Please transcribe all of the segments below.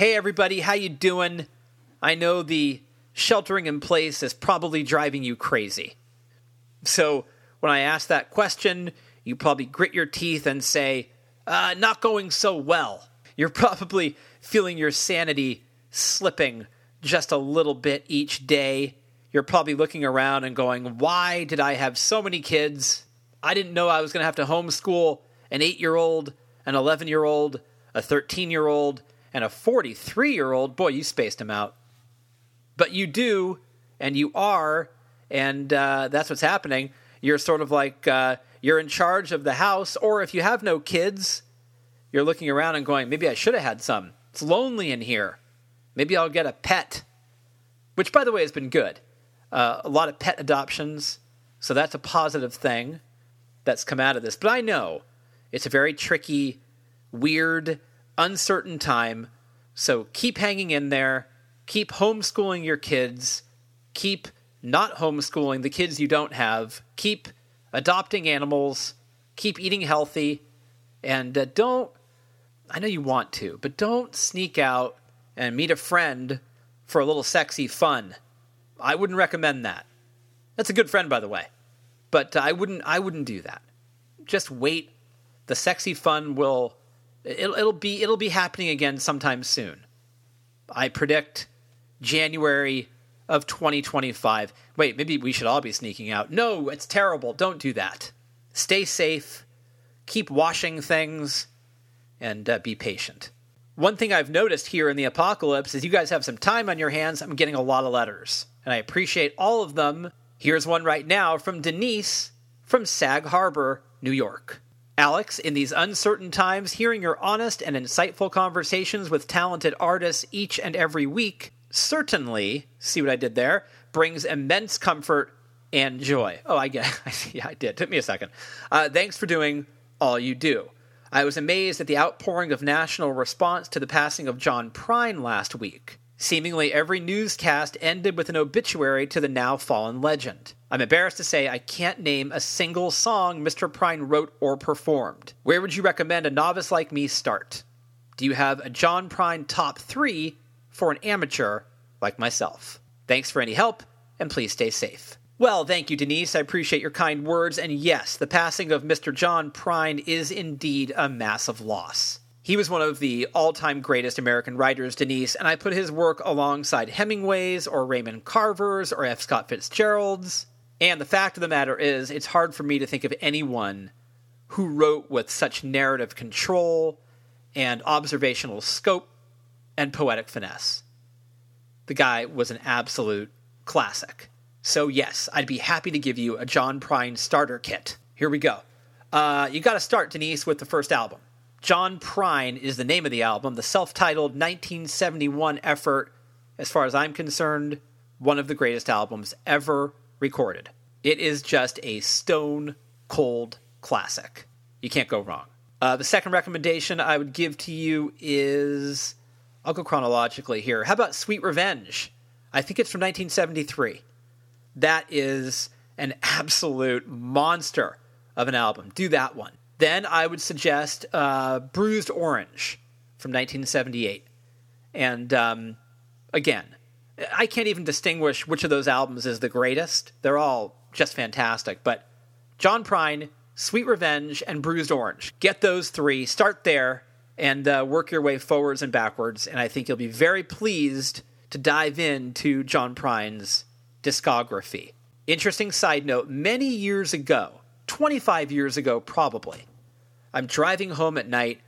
Hey everybody, how you doing? I know the sheltering in place is probably driving you crazy. So, when I ask that question, you probably grit your teeth and say, uh, not going so well. You're probably feeling your sanity slipping just a little bit each day. You're probably looking around and going, why did I have so many kids? I didn't know I was going to have to homeschool an eight year old, an 11 year old, a 13 year old, and a 43 year old. Boy, you spaced them out. But you do, and you are, and uh, that's what's happening. You're sort of like uh, you're in charge of the house, or if you have no kids, you're looking around and going, maybe I should have had some. It's lonely in here. Maybe I'll get a pet, which, by the way, has been good. Uh, a lot of pet adoptions, so that's a positive thing that's come out of this. But I know it's a very tricky, weird, uncertain time. So keep hanging in there. Keep homeschooling your kids. Keep not homeschooling the kids you don't have. Keep adopting animals. Keep eating healthy. And uh, don't, I know you want to, but don't sneak out and meet a friend for a little sexy fun. I wouldn't recommend that. That's a good friend, by the way. But I wouldn't I wouldn't do that. Just wait. The sexy fun will it'll, it'll be it'll be happening again sometime soon. I predict January of 2025. Wait, maybe we should all be sneaking out. No, it's terrible. Don't do that. Stay safe. Keep washing things and uh, be patient. One thing I've noticed here in the apocalypse is you guys have some time on your hands. I'm getting a lot of letters, and I appreciate all of them. Here's one right now from Denise from Sag Harbor, New York. Alex, in these uncertain times, hearing your honest and insightful conversations with talented artists each and every week certainly, see what I did there, brings immense comfort and joy. Oh, I get, I see, yeah, I did. Took me a second. Uh, thanks for doing all you do. I was amazed at the outpouring of national response to the passing of John Prine last week. Seemingly every newscast ended with an obituary to the now fallen legend. I'm embarrassed to say I can't name a single song Mr. Prine wrote or performed. Where would you recommend a novice like me start? Do you have a John Prine top three for an amateur like myself? Thanks for any help, and please stay safe. Well, thank you, Denise. I appreciate your kind words. And yes, the passing of Mr. John Prine is indeed a massive loss. He was one of the all time greatest American writers, Denise, and I put his work alongside Hemingway's or Raymond Carver's or F. Scott Fitzgerald's. And the fact of the matter is, it's hard for me to think of anyone who wrote with such narrative control and observational scope and poetic finesse. The guy was an absolute classic. So, yes, I'd be happy to give you a John Prine starter kit. Here we go. Uh, you got to start, Denise, with the first album. John Prine is the name of the album, the self titled 1971 effort, as far as I'm concerned, one of the greatest albums ever recorded. It is just a stone cold classic. You can't go wrong. Uh, the second recommendation I would give to you is I'll go chronologically here. How about Sweet Revenge? I think it's from 1973 that is an absolute monster of an album. Do that one. Then I would suggest uh, Bruised Orange from 1978. And um, again, I can't even distinguish which of those albums is the greatest. They're all just fantastic. But John Prine, Sweet Revenge, and Bruised Orange. Get those three, start there, and uh, work your way forwards and backwards. And I think you'll be very pleased to dive into John Prine's discography. Interesting side note many years ago, 25 years ago probably, I'm driving home at night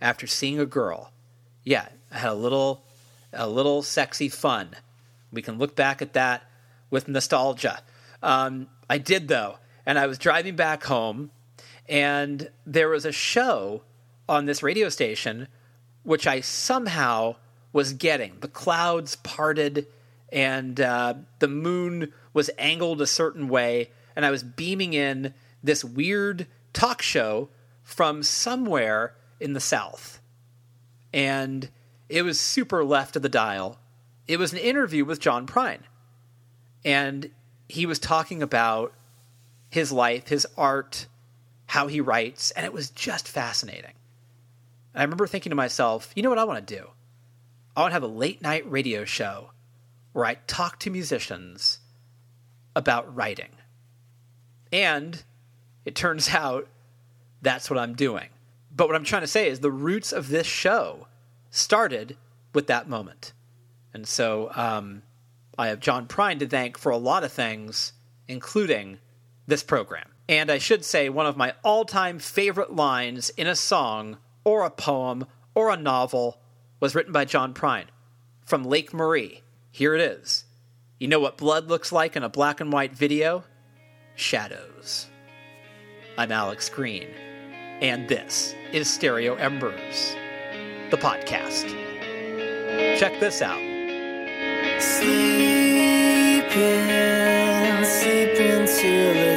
after seeing a girl. Yeah, I had a little a little sexy fun. We can look back at that with nostalgia. Um, I did though, and I was driving back home, and there was a show on this radio station which I somehow was getting. The clouds parted and uh, the moon was angled a certain way, and I was beaming in this weird talk show from somewhere in the South. And it was super left of the dial. It was an interview with John Prine. And he was talking about his life, his art, how he writes, and it was just fascinating. And I remember thinking to myself, you know what I want to do? I want to have a late night radio show where I talk to musicians about writing. And it turns out that's what I'm doing. But what I'm trying to say is the roots of this show started with that moment. And so um, I have John Prine to thank for a lot of things, including this program. And I should say, one of my all time favorite lines in a song or a poem or a novel was written by John Prine from Lake Marie. Here it is. You know what blood looks like in a black and white video? Shadows. I'm Alex Green, and this is Stereo Embers, the podcast. Check this out. Sleeping, sleeping till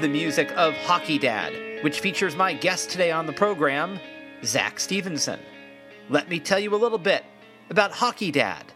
the music of Hockey Dad, which features my guest today on the program, Zach Stephenson. Let me tell you a little bit about Hockey Dad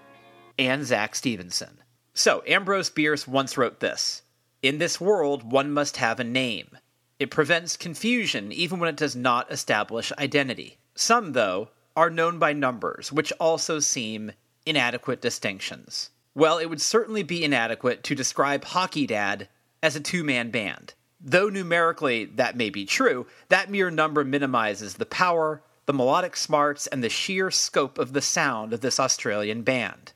and Zach Stephenson. So, Ambrose Bierce once wrote this In this world, one must have a name. It prevents confusion even when it does not establish identity. Some, though, are known by numbers, which also seem inadequate distinctions. Well, it would certainly be inadequate to describe Hockey Dad as a two man band. Though numerically that may be true, that mere number minimizes the power, the melodic smarts, and the sheer scope of the sound of this Australian band.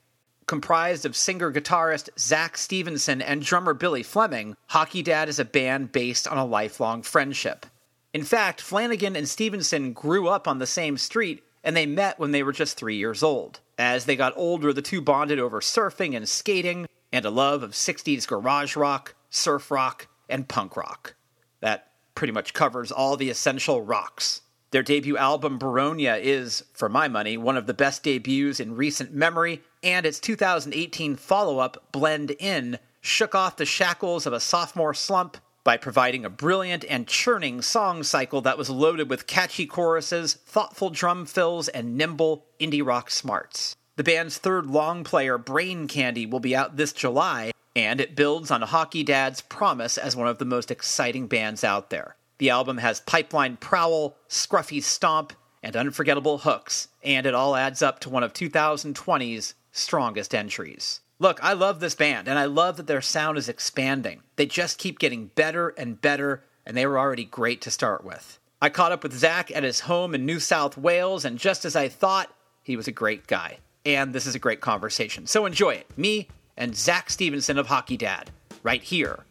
Comprised of singer guitarist Zach Stephenson and drummer Billy Fleming, Hockey Dad is a band based on a lifelong friendship. In fact, Flanagan and Stephenson grew up on the same street and they met when they were just three years old. As they got older, the two bonded over surfing and skating and a love of 60s garage rock, surf rock, and punk rock. That pretty much covers all the essential rocks. Their debut album, Boronia, is, for my money, one of the best debuts in recent memory, and its 2018 follow up, Blend In, shook off the shackles of a sophomore slump by providing a brilliant and churning song cycle that was loaded with catchy choruses, thoughtful drum fills, and nimble indie rock smarts. The band's third long player, Brain Candy, will be out this July, and it builds on Hockey Dad's promise as one of the most exciting bands out there. The album has pipeline prowl, scruffy stomp, and unforgettable hooks, and it all adds up to one of 2020's strongest entries. Look, I love this band, and I love that their sound is expanding. They just keep getting better and better, and they were already great to start with. I caught up with Zach at his home in New South Wales, and just as I thought, he was a great guy. And this is a great conversation. So enjoy it. Me and Zach Stephenson of Hockey Dad, right here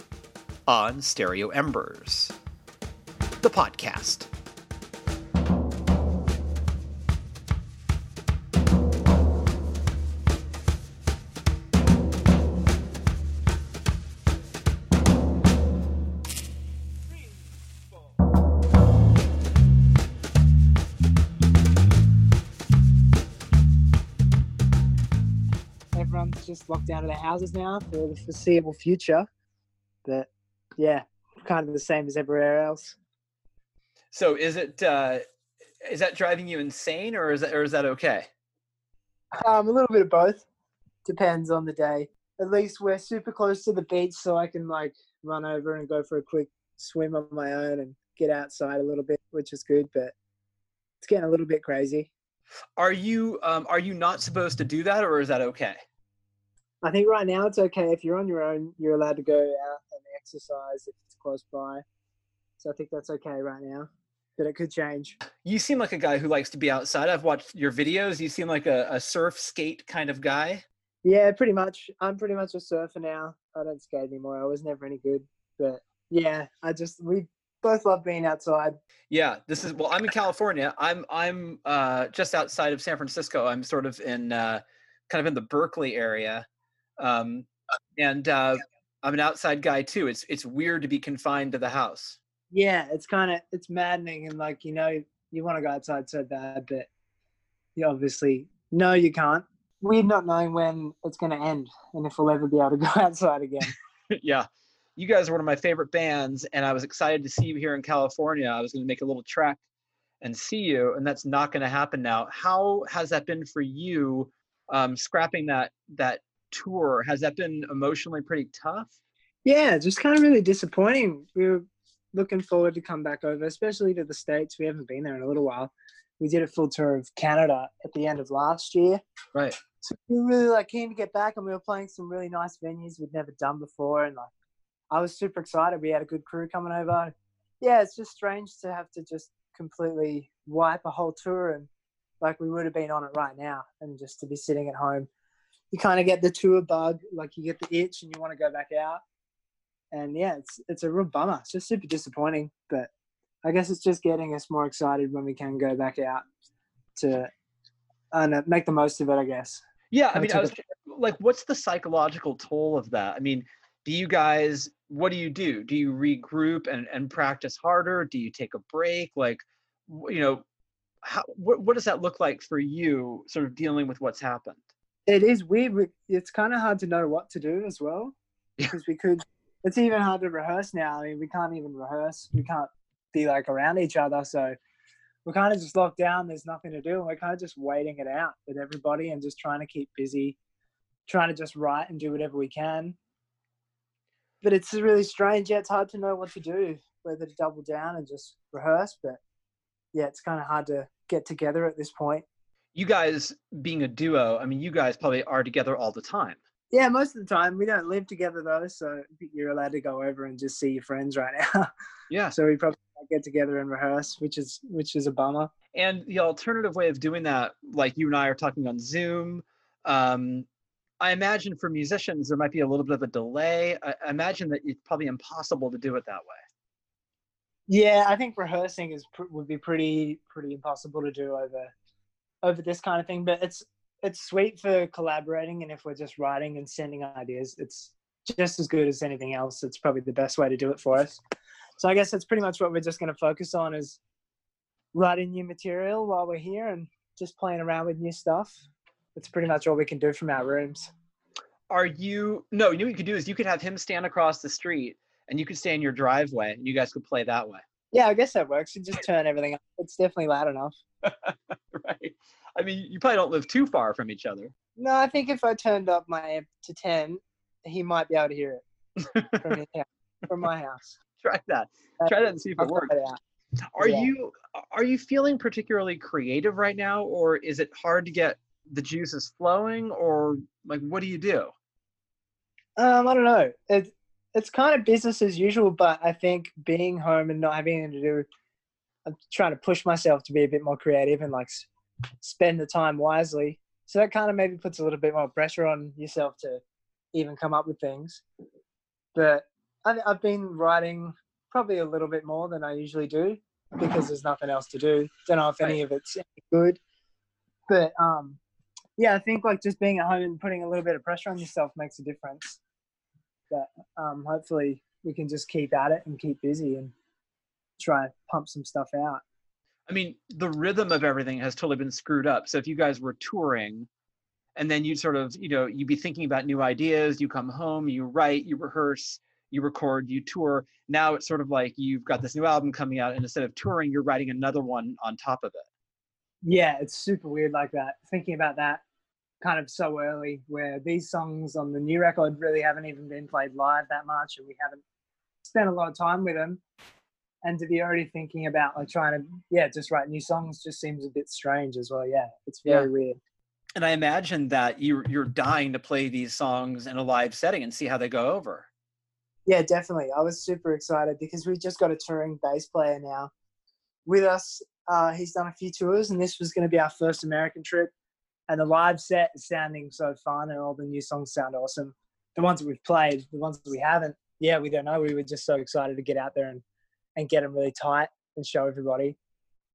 on Stereo Embers, the podcast. Just locked out of their houses now for the foreseeable future. But yeah, kind of the same as everywhere else. So is it uh, is that driving you insane, or is that or is that okay? Um, a little bit of both. Depends on the day. At least we're super close to the beach, so I can like run over and go for a quick swim on my own and get outside a little bit, which is good. But it's getting a little bit crazy. Are you um, are you not supposed to do that, or is that okay? I think right now it's okay if you're on your own. You're allowed to go out and exercise if it's close by. So I think that's okay right now, but it could change. You seem like a guy who likes to be outside. I've watched your videos. You seem like a, a surf skate kind of guy. Yeah, pretty much. I'm pretty much a surfer now. I don't skate anymore. I was never any good, but yeah, I just we both love being outside. Yeah, this is well. I'm in California. I'm I'm uh, just outside of San Francisco. I'm sort of in uh, kind of in the Berkeley area, um, and uh, I'm an outside guy too. It's it's weird to be confined to the house. Yeah, it's kind of it's maddening, and like you know, you want to go outside so bad, but you obviously no, you can't. Weird not knowing when it's going to end and if we'll ever be able to go outside again. yeah. You guys are one of my favorite bands, and I was excited to see you here in California. I was going to make a little trek and see you, and that's not going to happen now. How has that been for you, um, scrapping that that tour? Has that been emotionally pretty tough? Yeah, just kind of really disappointing. We were looking forward to come back over, especially to the States. We haven't been there in a little while. We did a full tour of Canada at the end of last year. Right. So we were really like keen to get back and we were playing some really nice venues we'd never done before and like I was super excited. We had a good crew coming over. Yeah, it's just strange to have to just completely wipe a whole tour and like we would have been on it right now and just to be sitting at home. You kind of get the tour bug, like you get the itch and you want to go back out. And yeah, it's it's a real bummer. It's just super disappointing, but I guess it's just getting us more excited when we can go back out to and make the most of it. I guess. Yeah, I mean, I was like, what's the psychological toll of that? I mean, do you guys, what do you do? Do you regroup and, and practice harder? Do you take a break? Like, you know, how, what, what does that look like for you, sort of dealing with what's happened? It is weird. It's kind of hard to know what to do as well Yeah. because we could. It's even hard to rehearse now. I mean, we can't even rehearse. We can't be like around each other. So we're kind of just locked down. There's nothing to do. And we're kind of just waiting it out with everybody and just trying to keep busy, trying to just write and do whatever we can. But it's really strange. Yeah, it's hard to know what to do, whether to double down and just rehearse. But yeah, it's kind of hard to get together at this point. You guys being a duo, I mean, you guys probably are together all the time. Yeah, most of the time we don't live together though, so you're allowed to go over and just see your friends right now. Yeah. so we probably get together and rehearse, which is which is a bummer. And the alternative way of doing that, like you and I are talking on Zoom, um, I imagine for musicians there might be a little bit of a delay. I, I imagine that it's probably impossible to do it that way. Yeah, I think rehearsing is pr- would be pretty pretty impossible to do over over this kind of thing. But it's it's sweet for collaborating, and if we're just writing and sending ideas, it's just as good as anything else. It's probably the best way to do it for us. So I guess that's pretty much what we're just going to focus on is writing new material while we're here and just playing around with new stuff. That's pretty much all we can do from our rooms. Are you no, you know what you could do is you could have him stand across the street and you could stay in your driveway and you guys could play that way. Yeah, I guess that works. You just turn everything up. It's definitely loud enough. right. I mean, you probably don't live too far from each other. No, I think if I turned up my amp to 10, he might be able to hear it from, his house, from my house. Try that. Uh, Try that and see if I'll it works. it. Are Yeah. you are you feeling particularly creative right now or is it hard to get the juices flowing or like what do you do? Um, I don't know. It, it's kind of business as usual, but I think being home and not having anything to do, I'm trying to push myself to be a bit more creative and like spend the time wisely. So that kind of maybe puts a little bit more pressure on yourself to even come up with things. But I've been writing probably a little bit more than I usually do because there's nothing else to do. Don't know if any of it's any good, but um, yeah, I think like just being at home and putting a little bit of pressure on yourself makes a difference. But um, hopefully we can just keep at it and keep busy and try and pump some stuff out. I mean, the rhythm of everything has totally been screwed up. So if you guys were touring and then you sort of, you know, you'd be thinking about new ideas, you come home, you write, you rehearse, you record, you tour. Now it's sort of like you've got this new album coming out and instead of touring, you're writing another one on top of it. Yeah, it's super weird like that. Thinking about that kind of so early, where these songs on the new record really haven't even been played live that much, and we haven't spent a lot of time with them. And to be already thinking about like trying to, yeah, just write new songs just seems a bit strange as well. Yeah, it's very weird. And I imagine that you're you're dying to play these songs in a live setting and see how they go over. Yeah, definitely. I was super excited because we just got a touring bass player now with us. Uh, he's done a few tours, and this was going to be our first American trip. And the live set is sounding so fun, and all the new songs sound awesome. The ones that we've played, the ones that we haven't, yeah, we don't know. We were just so excited to get out there and, and get them really tight and show everybody.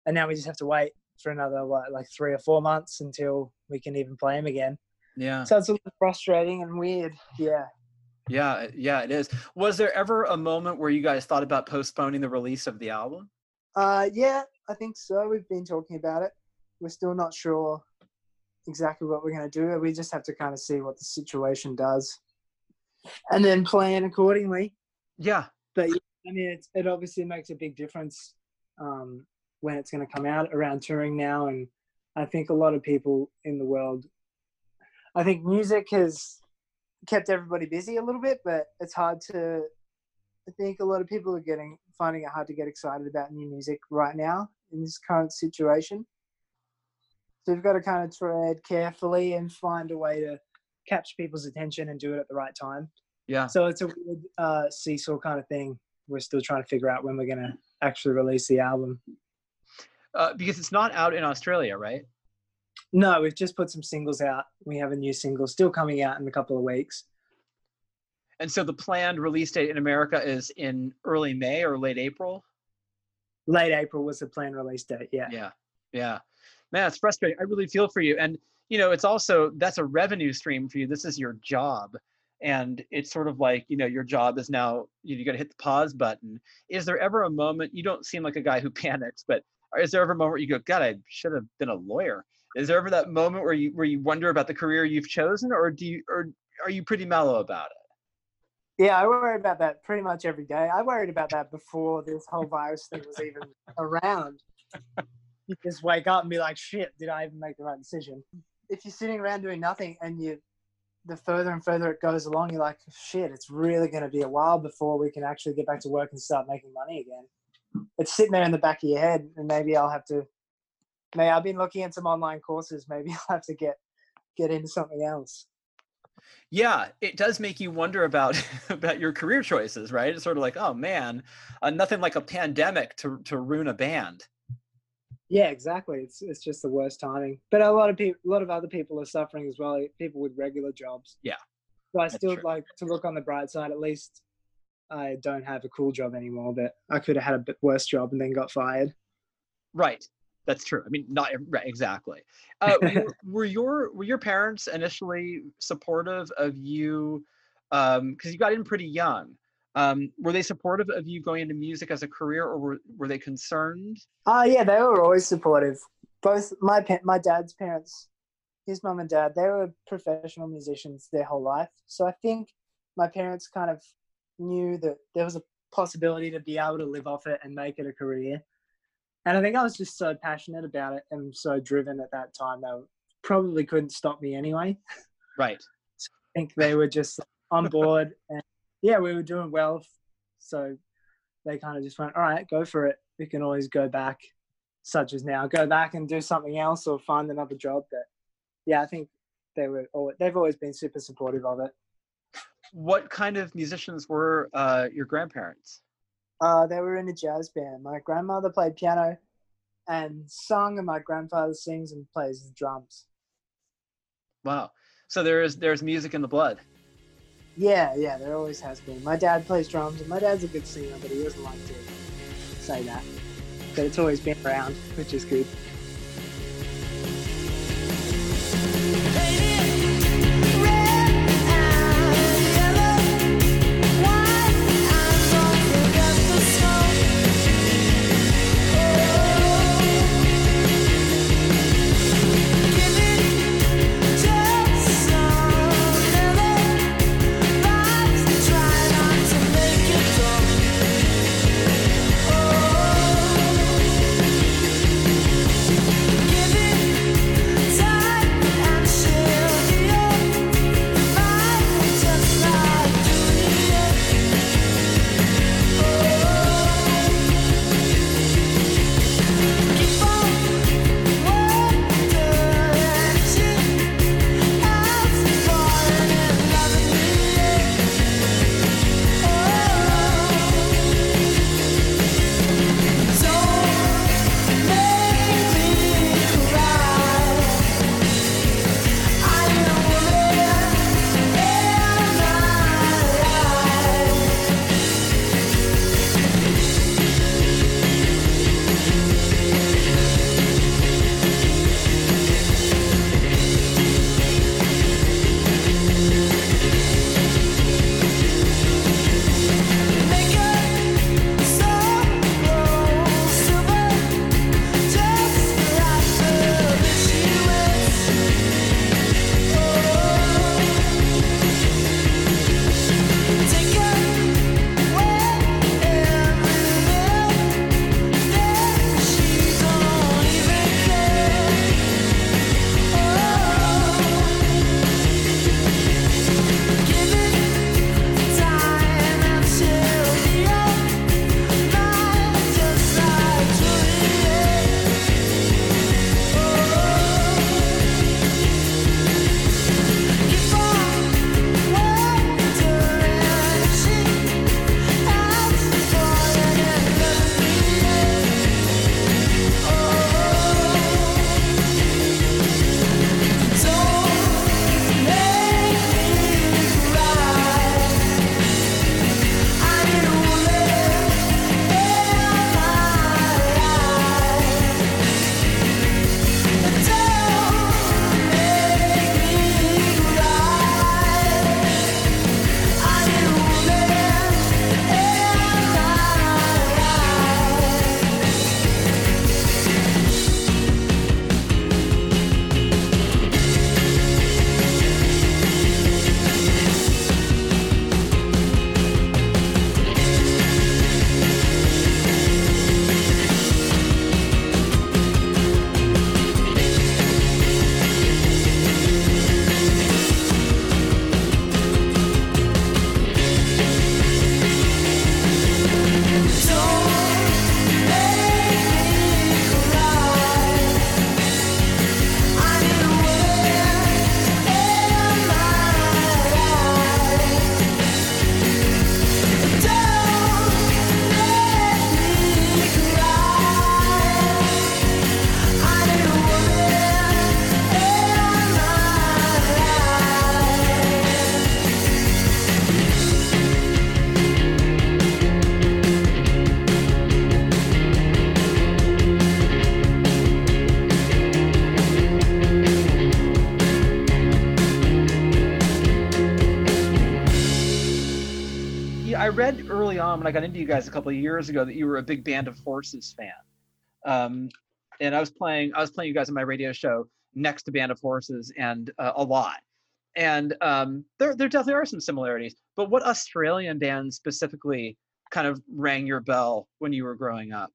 And now we just have to wait for another what, like three or four months until we can even play them again. Yeah. So it's a little frustrating and weird. Yeah. Yeah, yeah, it is. Was there ever a moment where you guys thought about postponing the release of the album? Uh, yeah, I think so. We've been talking about it. We're still not sure exactly what we're going to do. We just have to kind of see what the situation does and then plan accordingly. Yeah. But I mean, it obviously makes a big difference um, when it's going to come out around touring now. And I think a lot of people in the world, I think music has kept everybody busy a little bit, but it's hard to. I think a lot of people are getting finding it hard to get excited about new music right now in this current situation. So you've got to kind of tread carefully and find a way to capture people's attention and do it at the right time. Yeah. So it's a weird uh, seesaw kind of thing. We're still trying to figure out when we're going to actually release the album. Uh, because it's not out in Australia, right? No, we've just put some singles out. We have a new single still coming out in a couple of weeks. And so the planned release date in America is in early May or late April. Late April was the planned release date. Yeah. Yeah. Yeah. Man, it's frustrating. I really feel for you. And you know, it's also that's a revenue stream for you. This is your job. And it's sort of like, you know, your job is now you, you got to hit the pause button. Is there ever a moment you don't seem like a guy who panics, but is there ever a moment where you go, God, I should have been a lawyer? Is there ever that moment where you where you wonder about the career you've chosen, or do you or are you pretty mellow about it? Yeah, I worry about that pretty much every day. I worried about that before this whole virus thing was even around. You just wake up and be like, shit, did I even make the right decision? If you're sitting around doing nothing and you, the further and further it goes along, you're like, shit, it's really going to be a while before we can actually get back to work and start making money again. It's sitting there in the back of your head, and maybe I'll have to. Maybe I've been looking at some online courses. Maybe I'll have to get get into something else. Yeah, it does make you wonder about about your career choices, right? It's sort of like, oh man, uh, nothing like a pandemic to to ruin a band. Yeah, exactly. It's it's just the worst timing. But a lot of people, a lot of other people are suffering as well. People with regular jobs. Yeah, So I still true. like to look on the bright side. At least I don't have a cool job anymore. But I could have had a bit worse job and then got fired. Right. That's true. I mean, not right, exactly. Uh, were, were your were your parents initially supportive of you? Because you got in pretty young. Um, were they supportive of you going into music as a career, or were were they concerned? Oh yeah, they were always supportive. Both my my dad's parents, his mum and dad, they were professional musicians their whole life. So I think my parents kind of knew that there was a possibility to be able to live off it and make it a career. And I think I was just so passionate about it and so driven at that time they probably couldn't stop me anyway. Right. I think they were just on board and yeah, we were doing well. So they kind of just went, all right, go for it. We can always go back, such as now, go back and do something else or find another job. But yeah, I think they were, always, they've always been super supportive of it. What kind of musicians were uh, your grandparents? Uh, they were in a jazz band. My grandmother played piano and sung, and my grandfather sings and plays the drums. Wow. So there's there's music in the blood. Yeah, yeah, there always has been. My dad plays drums, and my dad's a good singer, but he doesn't like to say that. But it's always been around, which is good. I got into you guys a couple of years ago that you were a big Band of Horses fan. Um, and I was playing I was playing you guys on my radio show next to Band of Horses and uh, a lot. And um, there there definitely are some similarities. But what Australian bands specifically kind of rang your bell when you were growing up?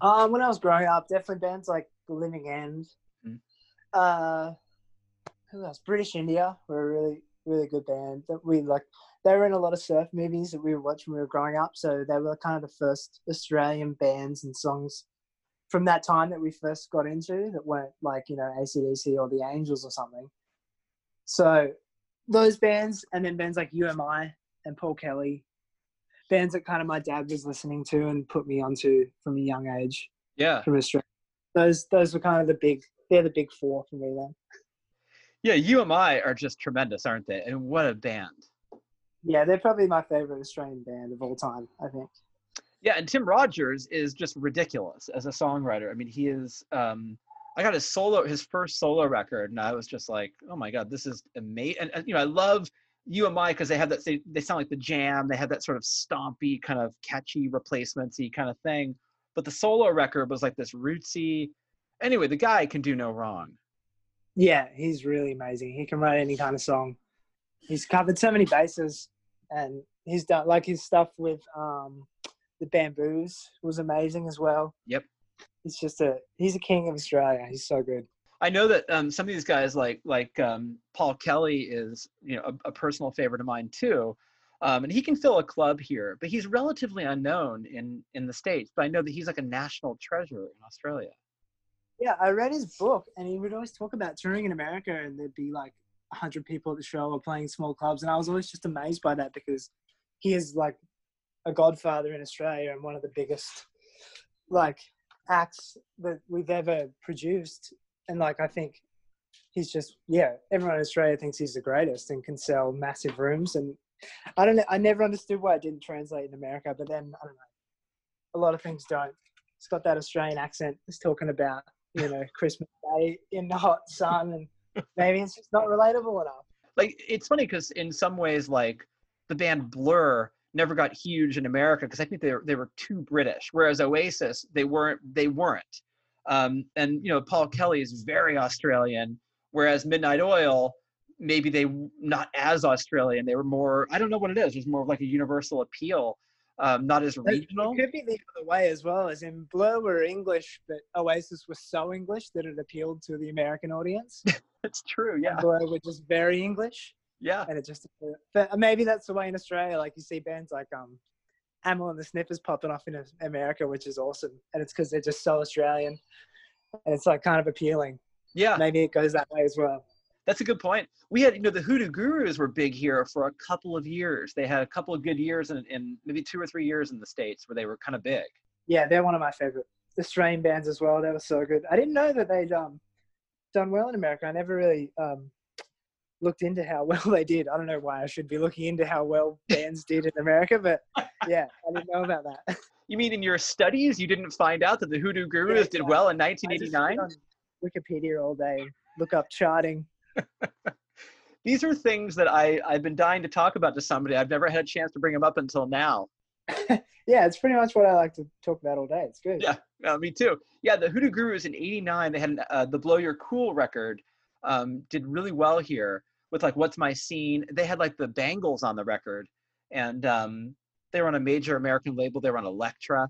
Um, when I was growing up, definitely bands like The Living End. Mm. Uh, who else? British India were really, really good band that we like. They were in a lot of surf movies that we were watching when we were growing up. So they were kind of the first Australian bands and songs from that time that we first got into that weren't like, you know, ACDC or The Angels or something. So those bands, and then bands like You Am I and Paul Kelly, bands that kind of my dad was listening to and put me onto from a young age Yeah. from Australia. Those those were kind of the big they're the big four for me then. Yeah, You Am I are just tremendous, aren't they? And what a band. Yeah, they're probably my favorite Australian band of all time, I think. Yeah, and Tim Rogers is just ridiculous as a songwriter. I mean, he is. Um, I got his solo, his first solo record, and I was just like, "Oh my god, this is amazing!" And, and you know, I love You Am I because they have that. They, they sound like the Jam. They have that sort of stompy, kind of catchy, replacementsy kind of thing. But the solo record was like this rootsy. Anyway, the guy can do no wrong. Yeah, he's really amazing. He can write any kind of song. He's covered so many bases and he's done like his stuff with um the bamboos was amazing as well. Yep. He's just a he's a king of Australia. He's so good. I know that um, some of these guys, like like um, Paul Kelly, is you know a, a personal favorite of mine too, um, and he can fill a club here, but he's relatively unknown in in the states. But I know that he's like a national treasure in Australia. Yeah, I read his book, and he would always talk about touring in America, and there'd be like hundred people at the show or playing small clubs, and I was always just amazed by that because he is like a godfather in Australia and one of the biggest like acts that we've ever produced, and like I think he's just yeah, everyone in Australia thinks he's the greatest and can sell massive rooms, and I don't know, I never understood why it didn't translate in America, but then I don't know, a lot of things don't. It's got that Australian accent. It's talking about you know Christmas Day in the hot sun, and maybe it's just not relatable enough. Like it's funny because in some ways, like the band Blur never got huge in America because I think they were, they were too British, whereas Oasis they weren't they weren't. Um, and you know Paul Kelly is very Australian, whereas Midnight Oil maybe they not as Australian. They were more I don't know what it is. It was more of like a universal appeal, um, not as regional. It could be the other way as well, as in Blur were English, but Oasis was so English that it appealed to the American audience. It's true, yeah, And Blur were just very English, yeah. and it just. But maybe that's the way in Australia. Like you see bands like um, Amyl and the Sniffers popping off in America, which is awesome, and it's because they're just so Australian, and it's like kind of appealing. Yeah, Maybe it goes that way as well. That's a good point. We had, you know, the Hoodoo Gurus were big here for a couple of years. They had a couple of good years in, in maybe two or three years in the States where they were kind of big. Yeah, they're one of my favorite Australian bands as well. They were so good. I didn't know that they'd um, done well in America. I never really um, looked into how well they did. I don't know why I should be looking into how well bands did in America, but yeah, I didn't know about that. You mean in your studies you didn't find out that the Hoodoo Gurus Yeah, did well in I just 1989? on Wikipedia all day, look up charting. These are things that I, I've been dying to talk about to somebody. I've never had a chance to bring them up until now. yeah, it's pretty much what I like to talk about all day. It's good. Yeah. Me too. Yeah, the Hoodoo Gurus in '89, they had an, uh, the Blow Your Cool record, um, did really well here with like What's My Scene. They had like the Bangles on the record, and um, they were on a major American label. They were on Elektra,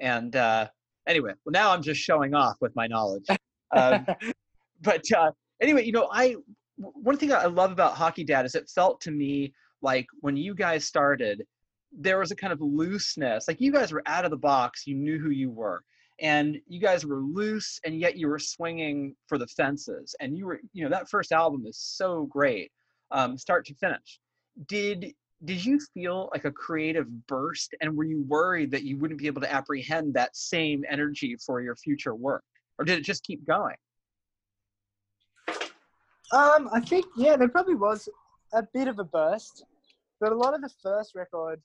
and uh, anyway, well now I'm just showing off with my knowledge. Um, but uh, anyway, you know, I one thing I love about Hockey Dad is it felt to me like when you guys started, there was a kind of looseness. Like you guys were out of the box, you knew who you were, and you guys were loose, and yet you were swinging for the fences. And you were, you know, that first album is so great, um, start to finish. Did did you feel like a creative burst, and were you worried that you wouldn't be able to apprehend that same energy for your future work, or did it just keep going? Um, I think yeah, there probably was a bit of a burst, but a lot of the first record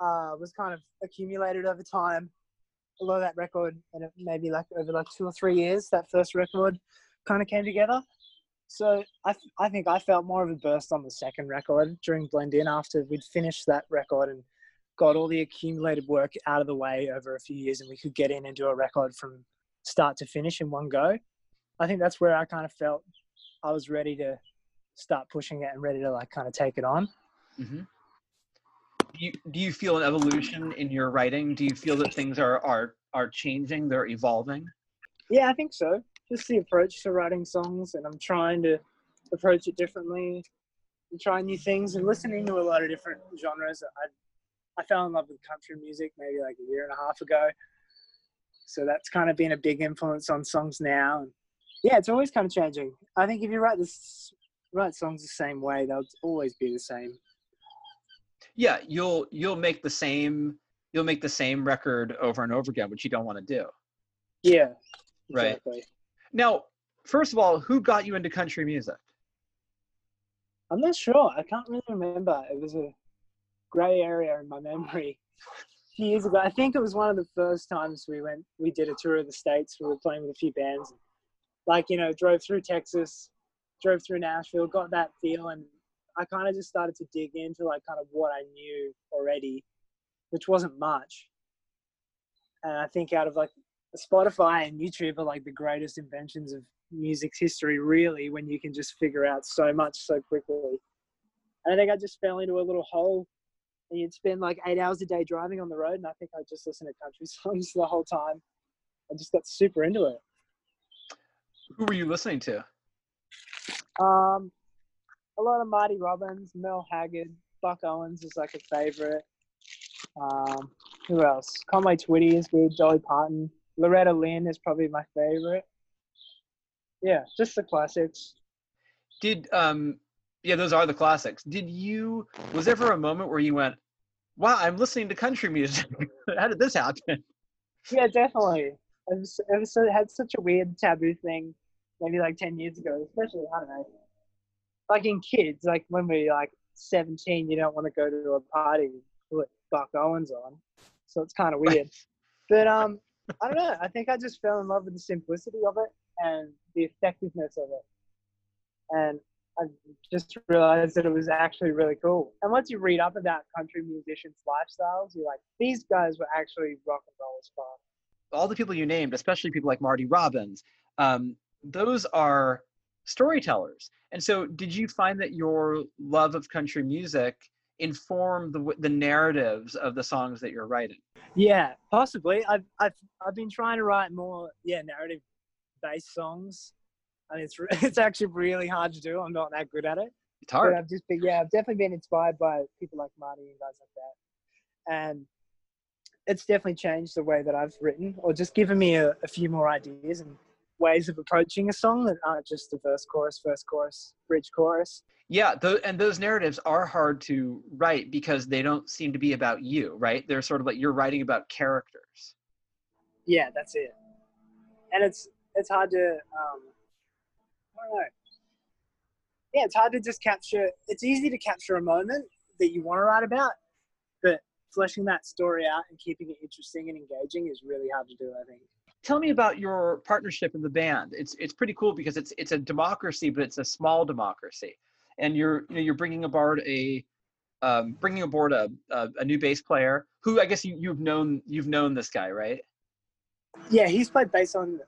uh, was kind of accumulated over time. A lot of that record, and maybe like over like two or three years, that first record kind of came together. So I, th- I think I felt more of a burst on the second record during Blend In after we'd finished that record and got all the accumulated work out of the way over a few years and we could get in and do a record from start to finish in one go. I think that's where I kind of felt I was ready to start pushing it and ready to like kind of take it on. hmm Do you, do you feel an evolution in your writing? Do you feel that things are are are changing? They're evolving. Yeah, I think so. Just the approach to writing songs, and I'm trying to approach it differently, and try new things, and listening to a lot of different genres. I I fell in love with country music maybe like a year and a half ago, so that's kind of been a big influence on songs now. And yeah, it's always kind of changing. I think if you write this write songs the same way, they'll always be the same. Yeah, you'll you'll make the same you'll make the same record over and over again, which you don't want to do. Yeah, Right. exactly. Now, first of all, who got you into country music? I'm not sure. I can't really remember. It was a grey area in my memory. A few years ago, I think it was one of the first times we went. We did a tour of the states. We were playing with a few bands. Like you know, drove through Texas, drove through Nashville, got that feel, and I kind of just started to dig into like kind of what I knew already, which wasn't much. And I think out of like Spotify and YouTube are like the greatest inventions of music's history, really, when you can just figure out so much so quickly. And I think I just fell into a little hole, and you'd spend like eight hours a day driving on the road, and I think I just listened to country songs the whole time. I just got super into it. Who were you listening to? Um, a lot of Marty Robbins, Merle Haggard, Buck Owens is like a favorite. Um, who else? Conway Twitty is good. Dolly Parton, Loretta Lynn is probably my favorite. Yeah, just the classics. Did um yeah, those are the classics. Did you was there ever a moment where you went, Wow, I'm listening to country music. How did this happen? Yeah, definitely. It, was, it, was, it had such a weird taboo thing, maybe like ten years ago, especially I don't know, like in kids, like when we like seventeen, you don't want to go to a party with Buck Owens on, so it's kind of weird. but um, I don't know. I think I just fell in love with the simplicity of it and the effectiveness of it, and I just realized that it was actually really cool. And once you read up about country musicians' lifestyles, you're like, these guys were actually rock and roll as fuck. All the people you named, especially people like Marty Robbins, um, those are storytellers. And so, did you find that your love of country music informed the the narratives of the songs that you're writing? Yeah, possibly. I've I've I've been trying to write more yeah narrative based songs, and it's it's actually really hard to do. I'm not that good at it. It's hard. But I've just been yeah I've definitely been inspired by people like Marty and guys like that, and it's definitely changed the way that I've written, or just given me a, a few more ideas and ways of approaching a song that aren't just the verse, chorus, verse, chorus, bridge, chorus. Yeah, th- and those narratives are hard to write because they don't seem to be about you, right? They're sort of like you're writing about characters. Yeah, that's it. And it's it's hard to um, I don't know. Yeah, it's hard to just capture. It's easy to capture a moment that you want to write about, fleshing that story out and keeping it interesting and engaging is really hard to do. I think. Tell me about your partnership in the band. It's it's pretty cool because it's it's a democracy, but it's a small democracy, and you're you know you're bringing aboard a um, bringing aboard a, a a new bass player who I guess you you've known you've known this guy, right? Yeah, he's played bass on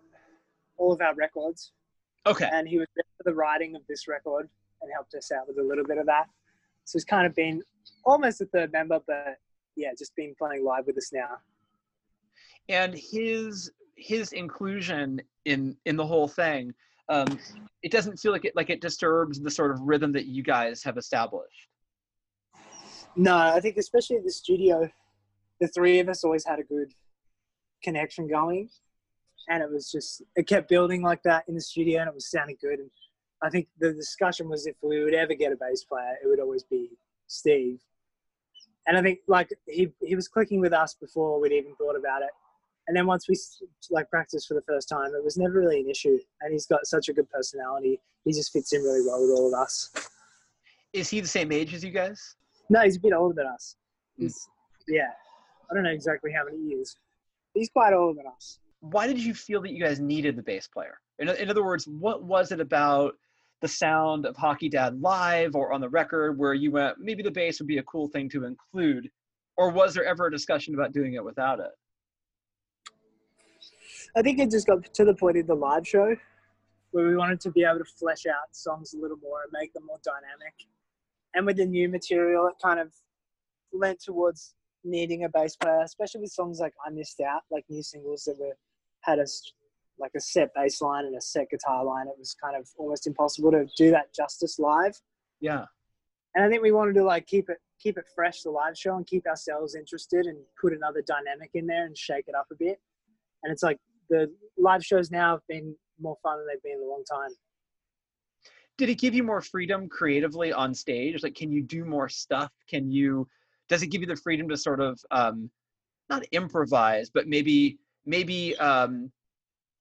all of our records, Okay. and he was there for the writing of this record and helped us out with a little bit of that. So he's kind of been almost a third member, but yeah, just been playing live with us now. and his his inclusion in in the whole thing um it doesn't feel like it like it disturbs the sort of rhythm that you guys have established No, I think especially at the studio, the three of us always had a good connection going, and it was just it kept building like that in the studio, and it was sounding good. And I think the discussion was if we would ever get a bass player, it would always be Steve. And I think like he he was clicking with us before we'd even thought about it. And then once we like practiced for the first time, it was never really an issue. And he's got such a good personality; he just fits in really well with all of us. is he the same age as you guys No, he's a bit older than us. Hmm. He's, yeah, I don't know exactly how many years. He's quite older than us. why did you feel that you guys needed the bass player in, in other words what was it about the sound of hockey dad live or on the record where you went maybe the bass would be a cool thing to include or was there ever a discussion about doing it without it? I think it just got to the point in the live show where we wanted to be able to flesh out songs a little more and make them more dynamic. And with the new material, it kind of lent towards needing a bass player, especially with songs like "I Missed Out," like new singles that were had a s- like a set bass line and a set guitar line. It was kind of almost impossible to do that justice live. Yeah. And I think we wanted to like keep it keep it fresh the live show and keep ourselves interested and put another dynamic in there and shake it up a bit. And it's like the live shows now have been more fun than they've been in a long time. Did it give you more freedom creatively on stage? Like, can you do more stuff? Can you? Does it give you the freedom to sort of um, not improvise, but maybe maybe um,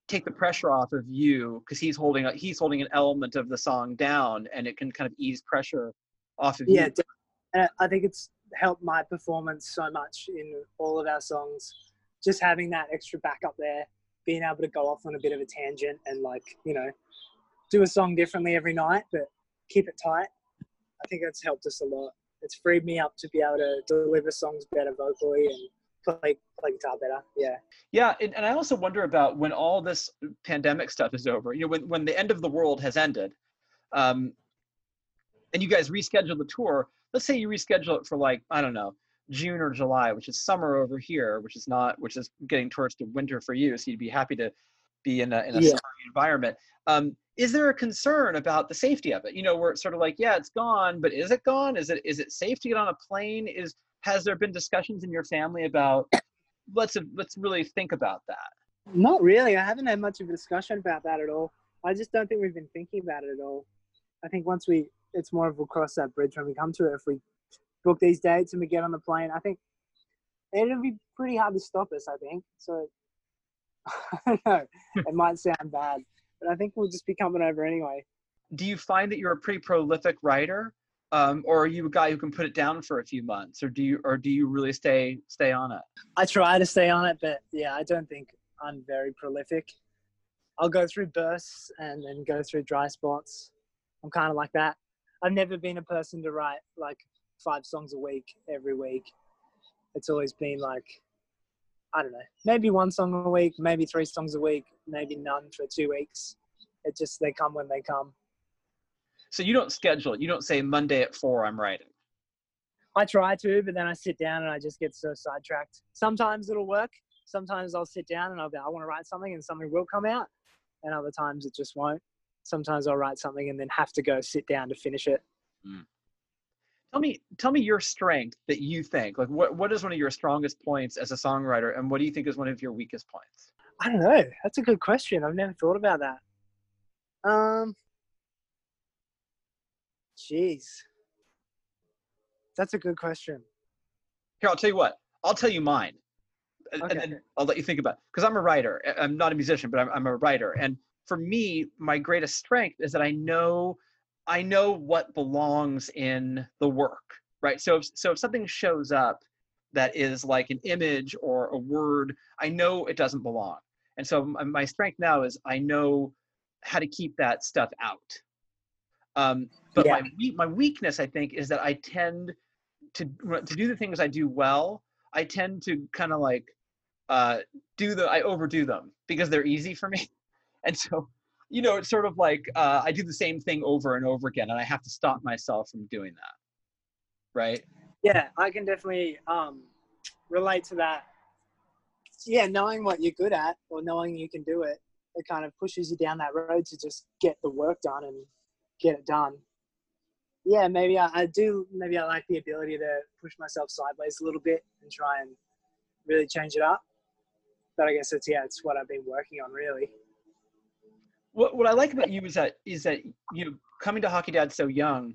take the pressure off of you because he's holding a, he's holding an element of the song down, and it can kind of ease pressure off of Yeah, you. Yeah, I think it's helped my performance so much in all of our songs. Just having that extra backup there, being able to go off on a bit of a tangent and like you know, do a song differently every night, but keep it tight. I think that's helped us a lot. It's freed me up to be able to deliver songs better vocally and play play guitar better. Yeah. Yeah, and, and I also wonder about when all this pandemic stuff is over. You know, when when the end of the world has ended, um, and you guys reschedule the tour. Let's say you reschedule it for like I don't know June or July, which is summer over here, which is not, which is getting towards the winter for you. So you'd be happy to be in a in a Yeah. environment. Um, is there a concern about the safety of it? You know, where it's sort of like, yeah, it's gone, but is it gone? Is it is it safe to get on a plane? Is has there been discussions in your family about let's let's really think about that? Not really. I haven't had much of a discussion about that at all. I just don't think we've been thinking about it at all. I think once we, it's more of we'll cross that bridge when we come to it. If we book these dates and we get on the plane, I think it'll be pretty hard to stop us. I think so. I don't know. It might sound bad, but I think we'll just be coming over anyway. do you find that you're a pretty prolific writer um, or are you a guy who can put it down for a few months or do you or do you really stay stay on it I try to stay on it, but yeah, I don't think I'm very prolific. I'll go through bursts and then go through dry spots. I'm kind of like that. I've never been a person to write like five songs a week every week. It's always been like, I don't know, maybe one song a week, maybe three songs a week, maybe none for two weeks. It just, they come when they come. So you don't schedule it you don't say monday at four i'm writing I try to, but then I sit down and I just get so sidetracked. Sometimes it'll work. Sometimes I'll sit down and I'll be, I want to write something and something will come out. And other times it just won't. Sometimes I'll write something and then have to go sit down to finish it. tell me tell me your strength that you think like what, what is one of your strongest points as a songwriter and what do you think is one of your weakest points I don't know. That's a good question. I've never thought about that. Um, jeez, that's a good question. here i'll tell you what. I'll tell you mine. And, and then i'll let you think about because i'm a writer. I'm not a musician but I'm, I'm a writer. And for me my greatest strength is that i know i know what belongs in the work right? So if, so if something shows up that is like an image or a word i know it doesn't belong. And so my, my strength now is i know how to keep that stuff out. Um, but Yeah. my my weakness i think is that i tend to to do the things i do well i tend to kind of like uh, do the i overdo them because they're easy for me and so you know it's sort of like uh, i do the same thing over and over again and i have to stop myself from doing that right Yeah, I can definitely um, relate to that. Yeah, knowing what you're good at or knowing you can do it, it kind of pushes you down that road to just get the work done and get it done. Yeah, maybe I, I do. Maybe I like the ability to push myself sideways a little bit and try and really change it up. But I guess it's yeah, it's what I've been working on really. what, what I like about you is that is that you know coming to Hockey Dad so young.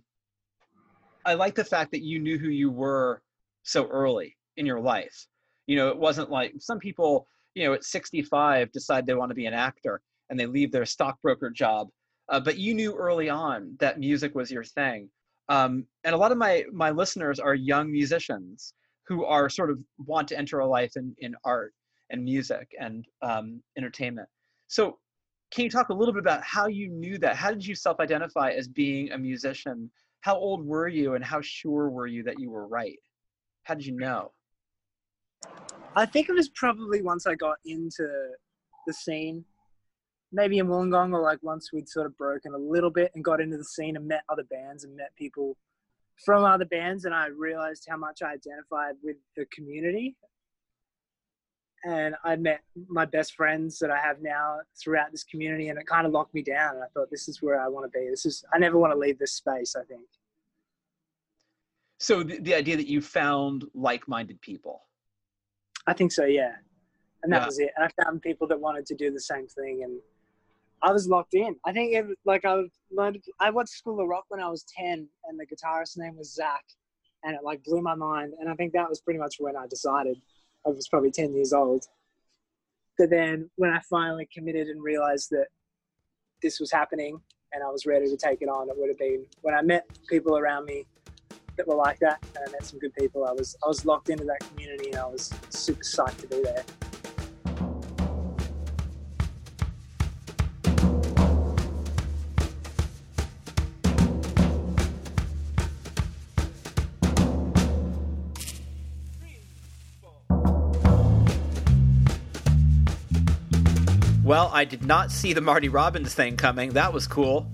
I like the fact that you knew who you were so early in your life. You know, it wasn't like some people, you know, at 65 decide they want to be an actor and they leave their stockbroker job. Uh, but you knew early on that music was your thing. Um, and a lot of my my listeners are young musicians who are sort of want to enter a life in, in art and music and um, entertainment. So can you talk a little bit about how you knew that? How did you self-identify as being a musician? How old were you, and how sure were you that you were right? How did you know? I think it was probably once I got into the scene, maybe in Wollongong, or like once we'd sort of broken a little bit and got into the scene and met other bands and met people from other bands, and I realized how much I identified with the community. And I met my best friends that I have now throughout this community, and it kind of locked me down. And I thought, this is where I want to be. This is I never want to leave this space. I think. So the, the idea that you found like-minded people. I think so, yeah. And that Yeah. was it. And I found people that wanted to do the same thing, and I was locked in. I think it, like I learned. I to School of Rock when I was ten, and the guitarist's name was Zach, and it like blew my mind. And I think that was pretty much when I decided. I was probably ten years old. But then when I finally committed and realized that this was happening, and I was ready to take it on, it would have been when I met people around me that were like that, and I met some good people. I was I was locked into that community, and I was super psyched to be there. Well, I did not see the Marty Robbins thing coming. That was cool.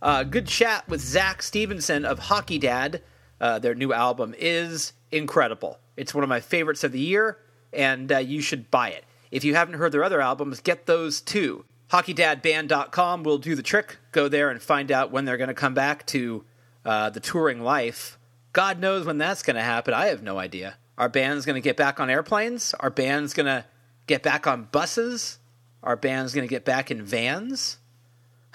Uh, good chat with Zach Stephenson of Hockey Dad. Uh, their new album is incredible. It's one of my favorites of the year, and uh, you should buy it. If you haven't heard their other albums, get those too. HockeyDadBand.com will do the trick. Go there and find out when they're going to come back to uh, the touring life. God knows when that's going to happen. I have no idea. Our band's going to get back on airplanes. Our band's going to get back on buses. Our band's going to get back in vans.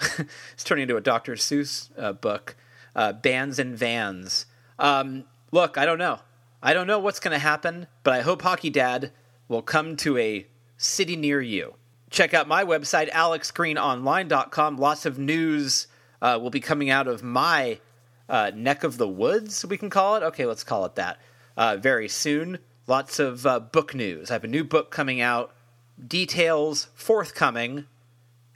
it's turning into a Dr. Seuss uh, book. Uh, bands and vans. Um, look, I don't know. I don't know what's going to happen, but I hope Hockey Dad will come to a city near you. Check out my website, alexgreenonline.com. Lots of news uh, will be coming out of my uh, neck of the woods, we can call it. Okay, let's call it that. Uh, very soon. Lots of uh, book news. I have a new book coming out. Details forthcoming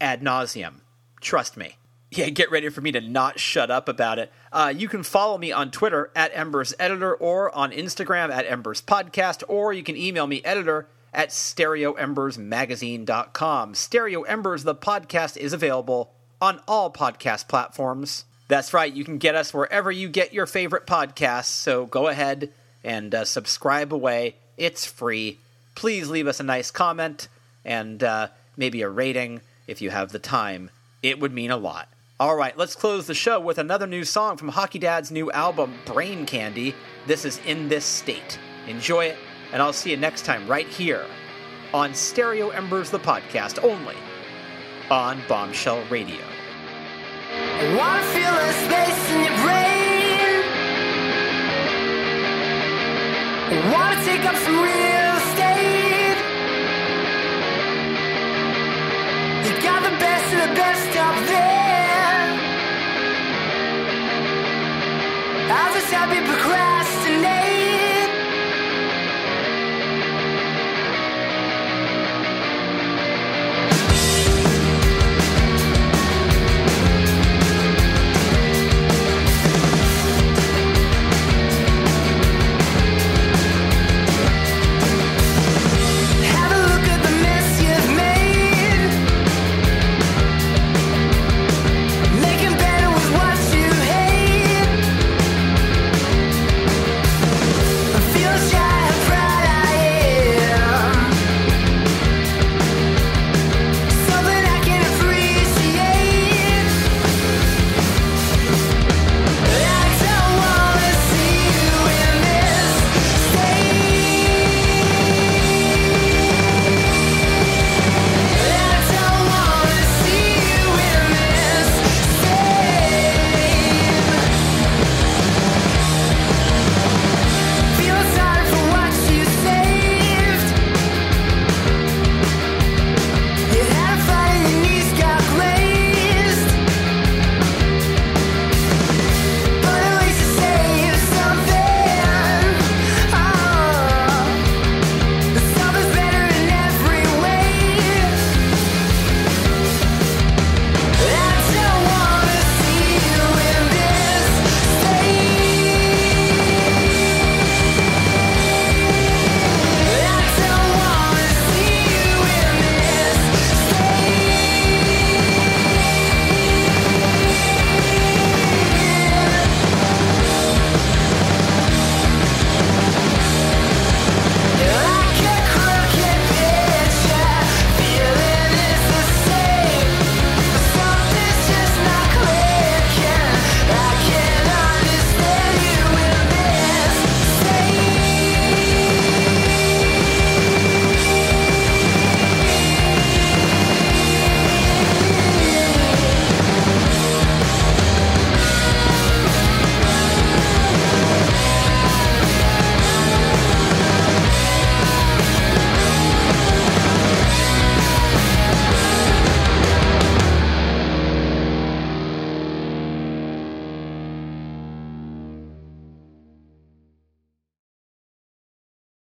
ad nauseum. Trust me. Yeah, get ready for me to not shut up about it. Uh, you can follow me on Twitter at Embers Editor or on Instagram at Embers Podcast, or you can email me editor at stereoembersmagazine.com. Stereo Embers, the podcast, is available on all podcast platforms. That's right, you can get us wherever you get your favorite podcasts, so go ahead and uh, subscribe away. It's free. Please leave us a nice comment and uh, maybe a rating if you have the time. It would mean a lot. All right, let's close the show with another new song from Hockey Dad's new album, Brain Candy. This is In This State. Enjoy it, and I'll see you next time right here on Stereo Embers, the podcast, only on Bombshell Radio. I wanna feel the space in your brain. I wanna take up some real